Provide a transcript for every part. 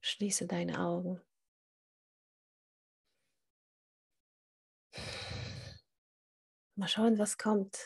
Schließe deine Augen. Mal schauen, was kommt.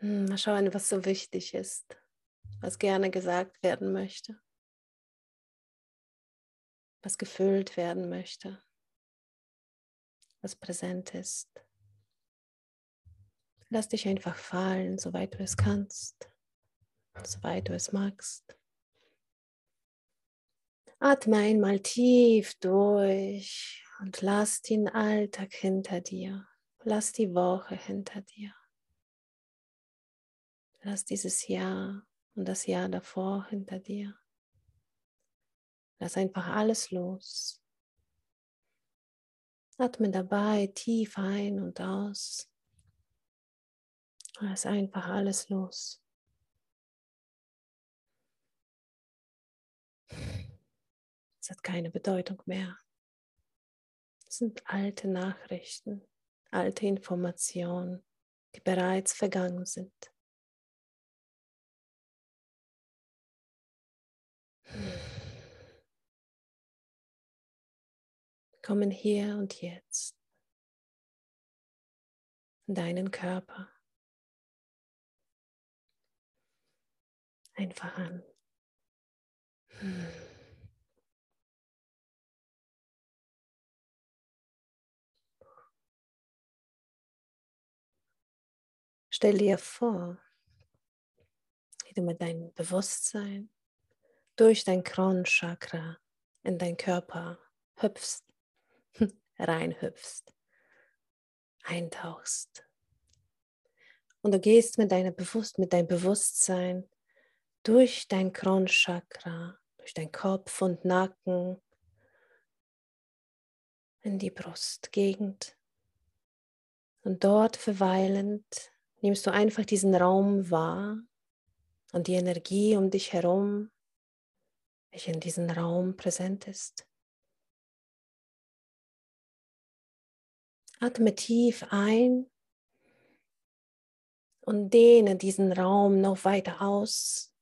Hm, mal schauen, was so wichtig ist, was gerne gesagt werden möchte, was gefüllt werden möchte, was präsent ist. Lass dich einfach fallen, soweit du es kannst, soweit du es magst. Atme einmal tief durch und lass den Alltag hinter dir. Lass die Woche hinter dir. Lass dieses Jahr und das Jahr davor hinter dir. Lass einfach alles los. Atme dabei tief ein und aus. Lass einfach alles los. Es hat keine Bedeutung mehr. Es sind alte Nachrichten, alte Informationen, die bereits vergangen sind. Kommen hier und jetzt in deinen Körper. Einfach an. Stell dir vor, wie du mit deinem Bewusstsein durch dein Kronchakra in deinen Körper hüpfst, reinhüpfst, eintauchst. Und du gehst mit, deiner Bewusst mit deinem Bewusstsein durch dein Kronchakra, durch deinen Kopf und Nacken in die Brustgegend. Und dort verweilend nimmst du einfach diesen Raum wahr und die Energie um dich herum, welche in diesem Raum präsent ist. Atme tief ein und dehne diesen Raum noch weiter aus.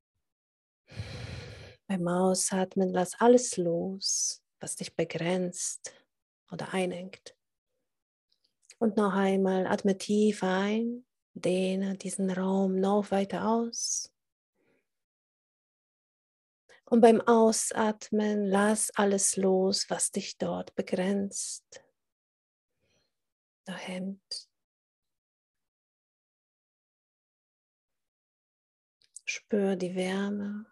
Beim Ausatmen lass alles los, was dich begrenzt oder einengt. Und noch einmal atme tief ein Dehne diesen Raum noch weiter aus. Und beim Ausatmen lass alles los, was dich dort begrenzt, da hemmt. Spür die Wärme,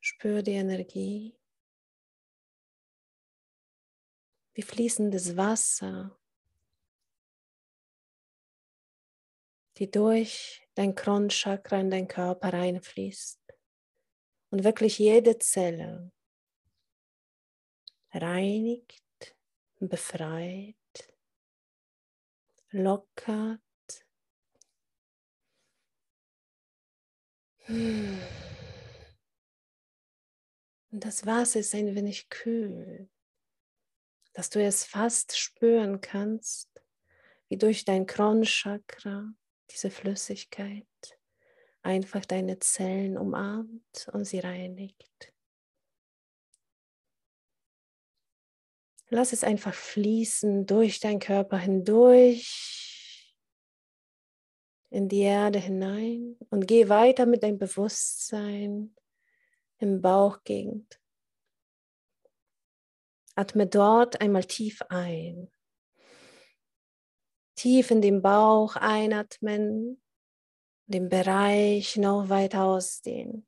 spür die Energie, wie fließendes Wasser die durch dein Kronchakra in deinen Körper reinfließt und wirklich jede Zelle reinigt, befreit, lockert. Und das Wasser ist ein wenig kühl, dass du es fast spüren kannst, wie durch dein Kronchakra diese Flüssigkeit einfach deine Zellen umarmt und sie reinigt. Lass es einfach fließen durch deinen Körper hindurch in die Erde hinein und geh weiter mit deinem Bewusstsein im Bauchgegend. Atme dort einmal tief ein tief in den Bauch einatmen, den Bereich noch weiter ausdehnen.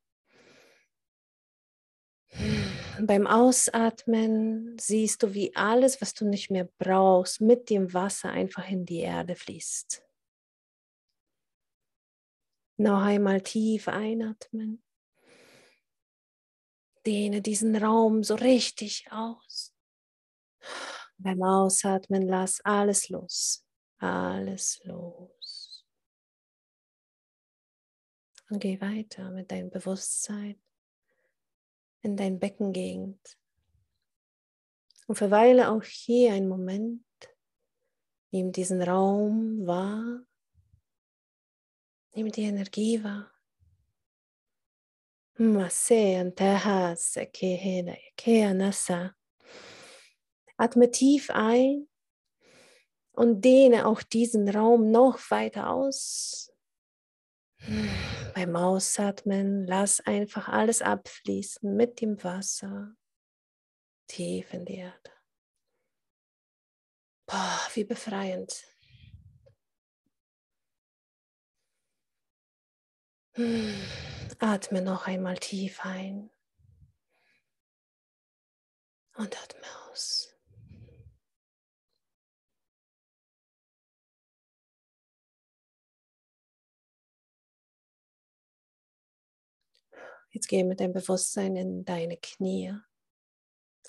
Beim Ausatmen siehst du, wie alles, was du nicht mehr brauchst, mit dem Wasser einfach in die Erde fließt. Noch einmal tief einatmen. Dehne diesen Raum so richtig aus. Beim Ausatmen lass alles los alles los. Und geh weiter mit deinem Bewusstsein in dein Beckengegend. Und verweile auch hier einen Moment, nimm diesen Raum wahr, nimm die Energie wahr. Atme tief ein und dehne auch diesen Raum noch weiter aus. Beim Ausatmen lass einfach alles abfließen mit dem Wasser tief in die Erde. Boah, wie befreiend. Atme noch einmal tief ein und atme aus. Jetzt gehe mit deinem Bewusstsein in deine Knie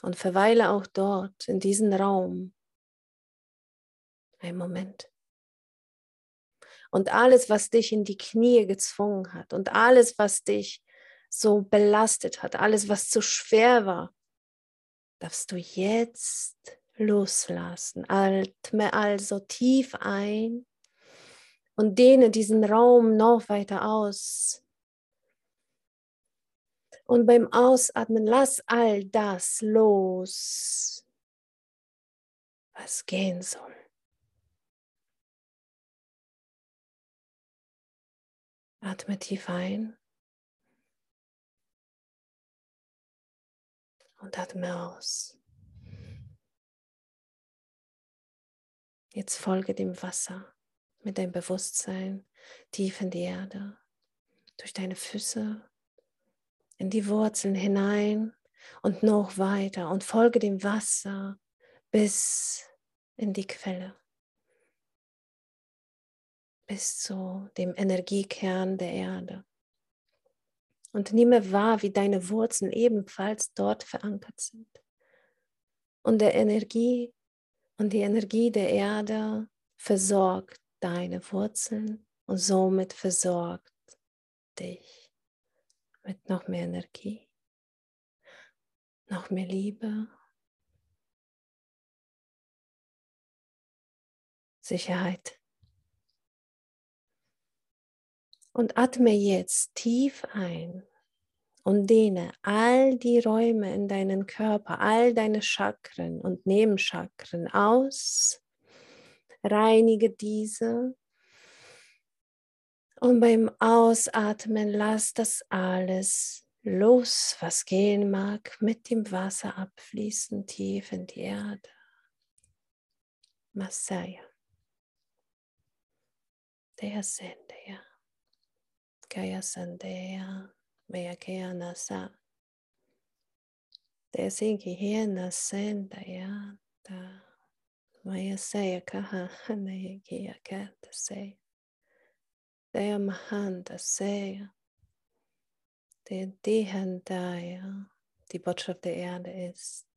und verweile auch dort in diesem Raum. Ein Moment. Und alles, was dich in die Knie gezwungen hat und alles, was dich so belastet hat, alles, was zu schwer war, darfst du jetzt loslassen. Atme also tief ein und dehne diesen Raum noch weiter aus. Und beim Ausatmen lass all das los, was gehen soll. Atme tief ein und atme aus. Jetzt folge dem Wasser mit deinem Bewusstsein tief in die Erde, durch deine Füße, in die Wurzeln hinein und noch weiter und folge dem Wasser bis in die Quelle, bis zu dem Energiekern der Erde. Und nehme wahr, wie deine Wurzeln ebenfalls dort verankert sind. Und der Energie und die Energie der Erde versorgt deine Wurzeln und somit versorgt dich mit noch mehr Energie, noch mehr Liebe, Sicherheit. Und atme jetzt tief ein und dehne all die Räume in deinen Körper, all deine Chakren und Nebenchakren aus. Reinige diese und beim Ausatmen lass das alles los, was gehen mag, mit dem Wasser abfließen tief in die Erde. Masaya. Der Sendeya. Kaya Sandeya. Mayakea Nasa. Der Sigihena Sendaya. Maya Saya Kaha Hanaya Kata Saya. Der Mahanta Seya, der Dehandaya, die Botschaft der Erde ist,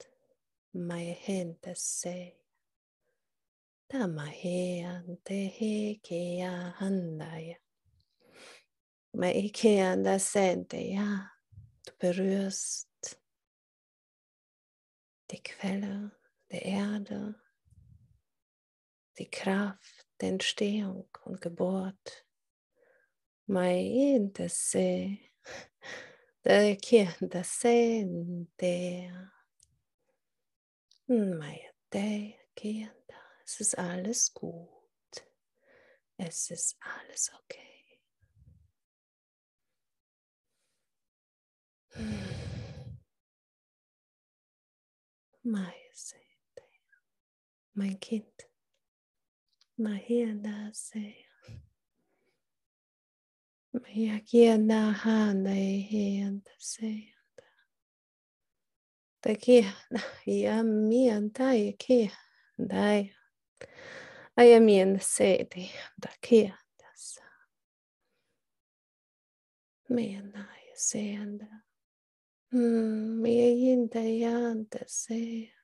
Mayahenta Seya, Tamahea Tehekea Handaya, Maikea ja, du berührst die Quelle der Erde, die Kraft der Entstehung und Geburt mai da se da kien da? Se der mai der kien da es ist alles gut es ist alles okay mai se mein Kind mai Men yakianahanaihenda seyanda. Takihana yamiandai kihandai. Ayamienda seiti takiandassa. inte seyanda. Miejintä janta seyanda.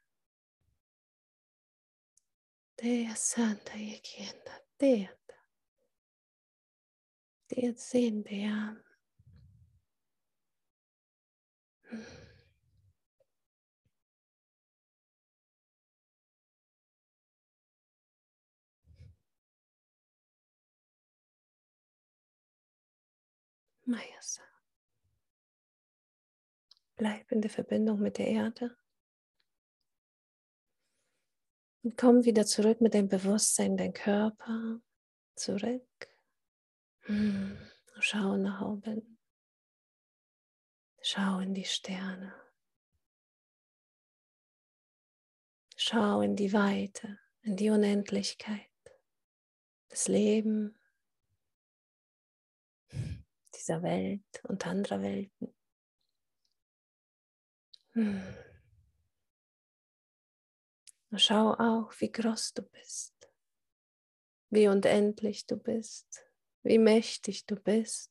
Teja santa yakienda teanda. Jetzt sehen wir. Mayasa. Bleib in der Verbindung mit der Erde. Und komm wieder zurück mit dem Bewusstsein in deinen Körper. Zurück. Hm, schau nach oben. Schau in die Sterne. Schau in die Weite, in die Unendlichkeit, das Leben dieser Welt und anderer Welten. Hm. Schau auch, wie groß du bist, wie unendlich du bist, wie mächtig du bist.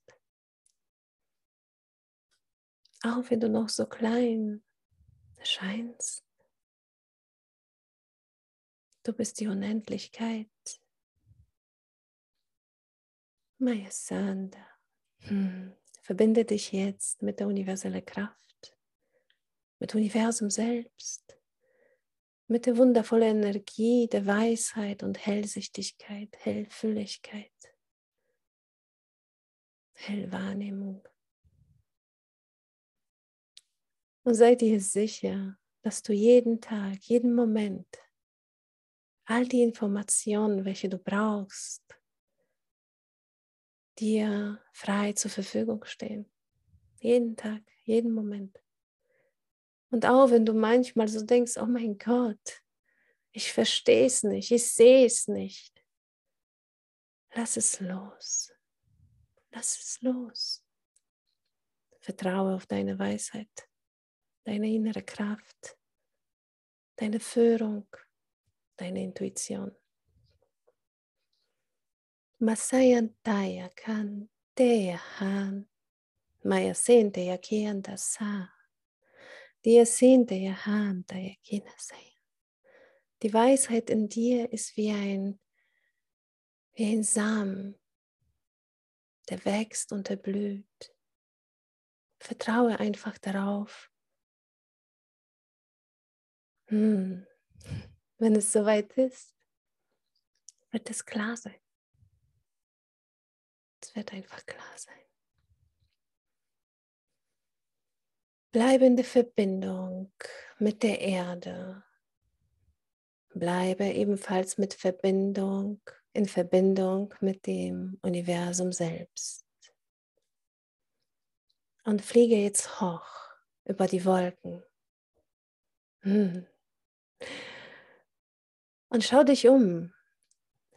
Auch wenn du noch so klein erscheinst. Du bist die Unendlichkeit. Maya Sanda. Hm. Verbinde dich jetzt mit der universellen Kraft, mit Universum selbst, mit der wundervollen Energie der Weisheit und Hellsichtigkeit, Hellfülligkeit, Hellwahrnehmung. Und sei dir sicher, dass du jeden Tag, jeden Moment all die Informationen, welche du brauchst, dir frei zur Verfügung stehen. Jeden Tag, jeden Moment. Und auch wenn du manchmal so denkst, oh mein Gott, ich verstehe es nicht, ich sehe es nicht. Lass es los. Lass es los. Vertraue auf deine Weisheit, deine innere Kraft, deine Führung, deine Intuition. Masayantaya kan han, maya sente ya kianda sa, dir sente ya han taya kinasaya. Die Weisheit in dir ist wie ein, wie ein Samen, der wächst und erblüht. Vertraue einfach darauf. Hm. Wenn es soweit ist, wird es klar sein. Es wird einfach klar sein. Bleibende Verbindung mit der Erde. Bleibe ebenfalls mit Verbindung, in Verbindung mit dem Universum selbst. Und fliege jetzt hoch über die Wolken. Hm. Und schau dich um.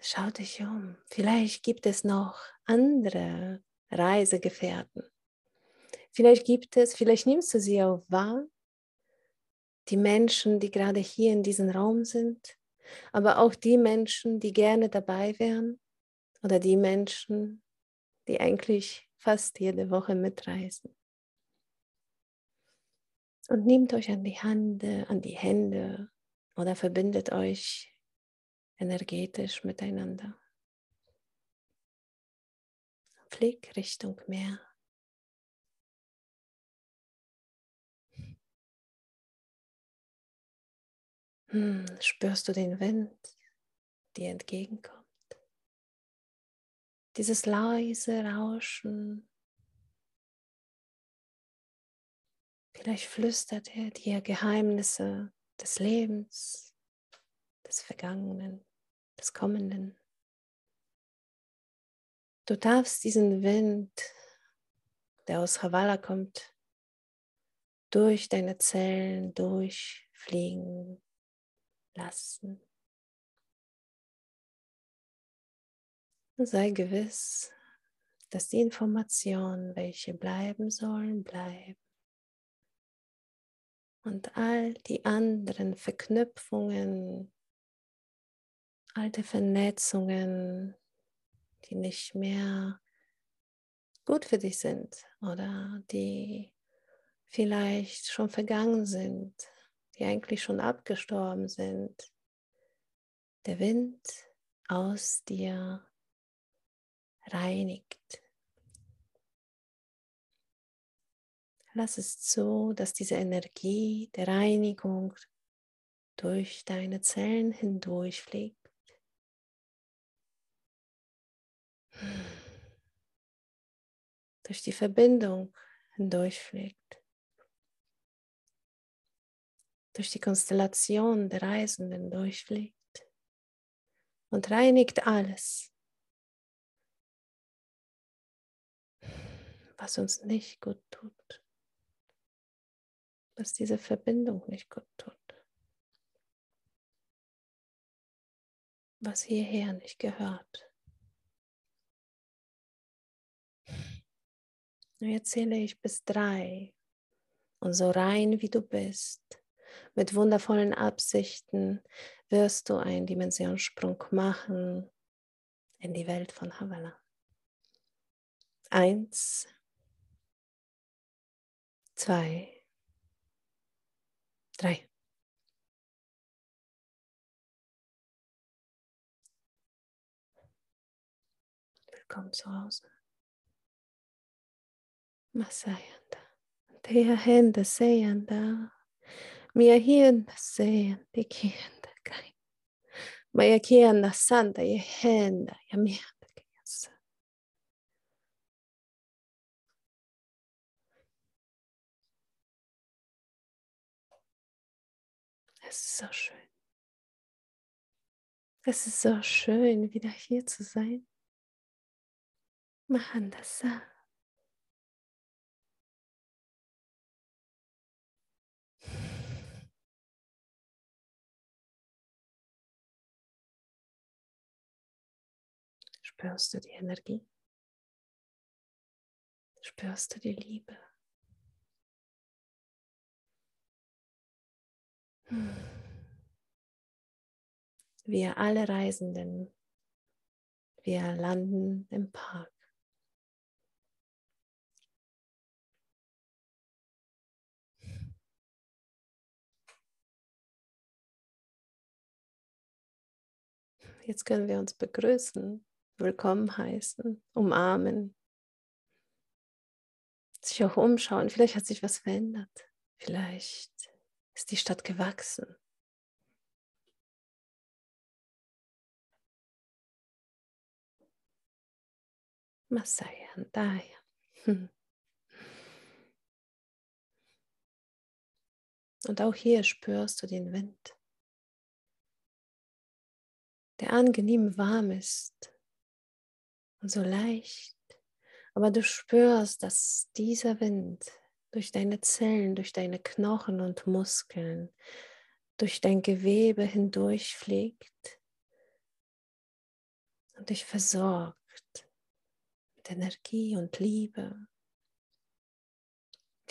Schau dich um. Vielleicht gibt es noch andere Reisegefährten. Vielleicht gibt es, vielleicht nimmst du sie auch wahr, die Menschen, die gerade hier in diesem Raum sind, aber auch die Menschen, die gerne dabei wären oder die Menschen, die eigentlich fast jede Woche mitreisen. Und nehmt euch an die Hand, an die Hände oder verbindet euch energetisch miteinander. Flieg Richtung Meer. Hm, spürst du den Wind, dir entgegenkommt? Dieses leise Rauschen. Vielleicht flüstert er dir Geheimnisse des Lebens, des Vergangenen des Kommenden. Du darfst diesen Wind, der aus Havala kommt, durch deine Zellen durchfliegen lassen. Sei gewiss, dass die Informationen, welche bleiben sollen, bleiben. Und all die anderen Verknüpfungen, alte Vernetzungen, die nicht mehr gut für dich sind oder die vielleicht schon vergangen sind, die eigentlich schon abgestorben sind. Der Wind aus dir reinigt. Lass es zu, dass diese Energie der Reinigung durch deine Zellen hindurchfliegt. durch die Verbindung hindurchfliegt. Durch die Konstellation der Reisenden durchfliegt und reinigt alles, was uns nicht gut tut, was diese Verbindung nicht gut tut, was hierher nicht gehört. Jetzt zähle ich bis drei. Und so rein wie du bist, mit wundervollen Absichten, wirst du einen Dimensionssprung machen in die Welt von Havala. Eins, zwei, drei. Willkommen zu Hause. Masayanda. Teia hända seyanda. Mia hienda seyanda kienda kai. Maya kienda santa ye hända ja mienda kiesa. Es ist so schön. Es ist so schön, wieder hier zu sein. Mahandasa. Spürst du die Energie? Spürst du die Liebe? Wir alle Reisenden, wir landen im Park. Jetzt können wir uns begrüßen willkommen heißen, umarmen, sich auch umschauen. Vielleicht hat sich was verändert. Vielleicht ist die Stadt gewachsen. Masaya Andaya. Und auch hier spürst du den Wind, der angenehm warm ist und so leicht. Aber du spürst, dass dieser Wind durch deine Zellen, durch deine Knochen und Muskeln, durch dein Gewebe hindurchfliegt und dich versorgt mit Energie und Liebe.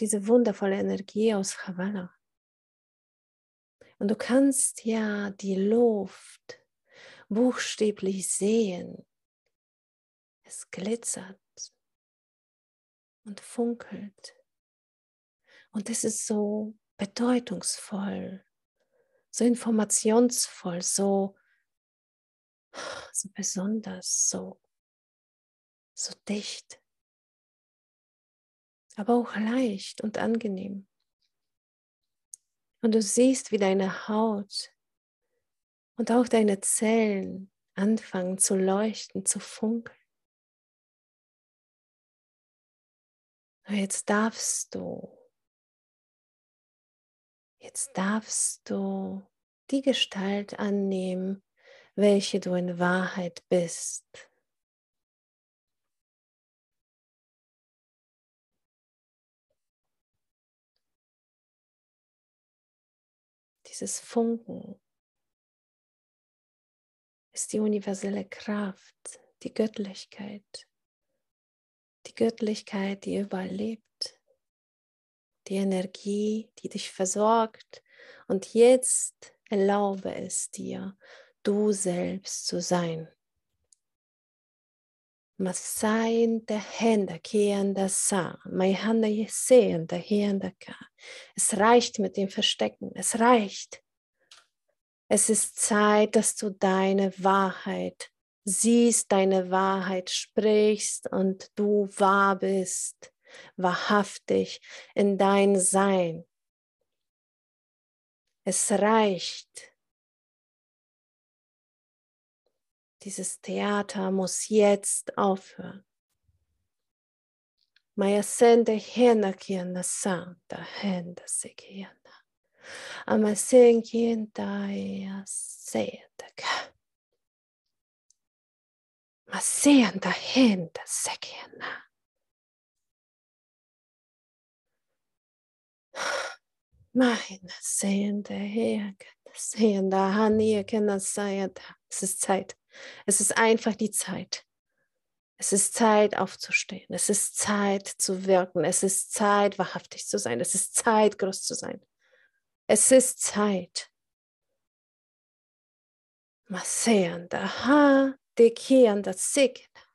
Diese wundervolle Energie aus Havanna. Und du kannst ja die Luft buchstäblich sehen es glitzert und funkelt. Und es ist so bedeutungsvoll, so informationsvoll, so, so besonders, so, so dicht, aber auch leicht und angenehm. Und du siehst, wie deine Haut und auch deine Zellen anfangen zu leuchten, zu funkeln. Jetzt darfst du, jetzt darfst du die Gestalt annehmen, welche du in Wahrheit bist. Dieses Funken ist die universelle Kraft, die Göttlichkeit Göttlichkeit, die überall lebt, die Energie, die dich versorgt. Und jetzt erlaube es dir, du selbst zu sein. Masain der Hände kehrende Sa, sehen der Hände ka. Es reicht mit dem Verstecken, es reicht. Es ist Zeit, dass du deine Wahrheit siehst deine Wahrheit, sprichst und du wahr bist, wahrhaftig in dein Sein. Es reicht. Dieses Theater muss jetzt aufhören. Maya sende hena kiana santa henda sekiana. Amasenkientaya Seyataka. Maseanda Henda Sekiana. Meine sehende Herr, sehende Hanie, Kinder, Es ist Zeit. Es ist einfach die Zeit. Es ist Zeit aufzustehen. Es ist Zeit zu wirken. Es ist Zeit wahrhaftig zu sein. Es ist Zeit groß zu sein. Es ist Zeit. Maseanda ha de kianda signa.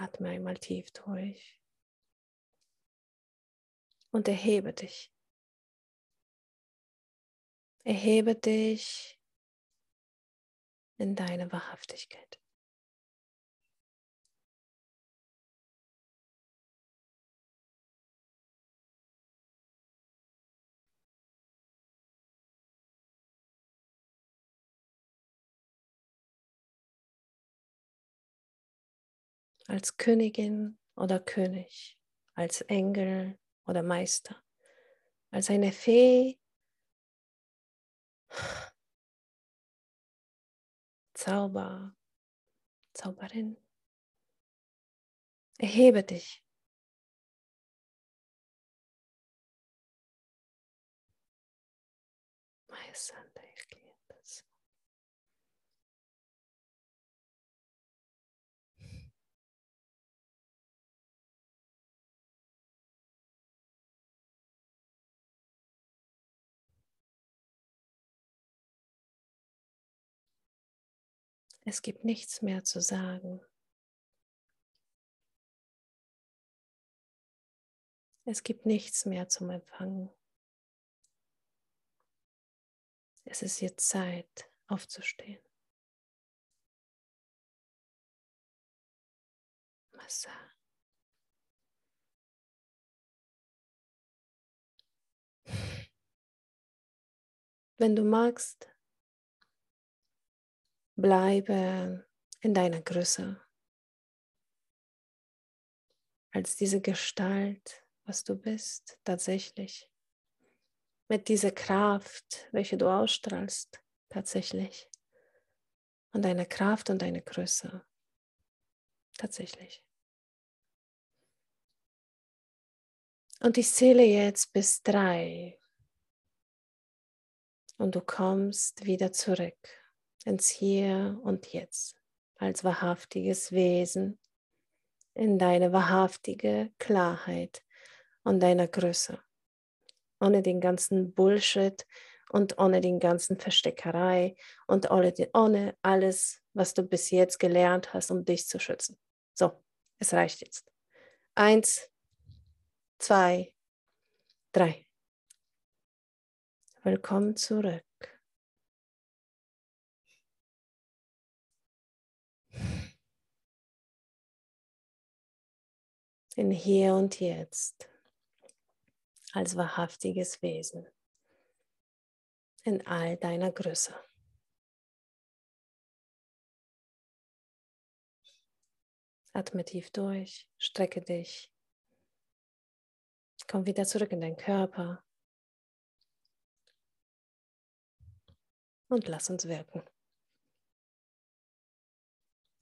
Atme einmal tief durch und erhebe dich. Erhebe dich in deine Wahrhaftigkeit. Als Königin oder König, als Engel oder Meister, als eine Fee, Zauber, Zauberin. Erhebe dich. Es gibt nichts mehr zu sagen. Es gibt nichts mehr zum Empfangen. Es ist jetzt Zeit, aufzustehen. Massa. Wenn du magst, Bleibe in deiner Größe als diese Gestalt, was du bist, tatsächlich. Mit dieser Kraft, welche du ausstrahlst, tatsächlich. Und deine Kraft und deine Größe, tatsächlich. Und ich zähle jetzt bis drei. Und du kommst wieder zurück ins Hier und Jetzt als wahrhaftiges Wesen in deine wahrhaftige Klarheit und deiner Größe. Ohne den ganzen Bullshit und ohne den ganzen Versteckerei und ohne, ohne alles, was du bis jetzt gelernt hast, um dich zu schützen. So, es reicht jetzt. Eins, zwei, drei. Willkommen zurück. In Hier und Jetzt als wahrhaftiges Wesen in all deiner Größe. Atme tief durch, strecke dich. Komm wieder zurück in deinen Körper. Und lass uns wirken.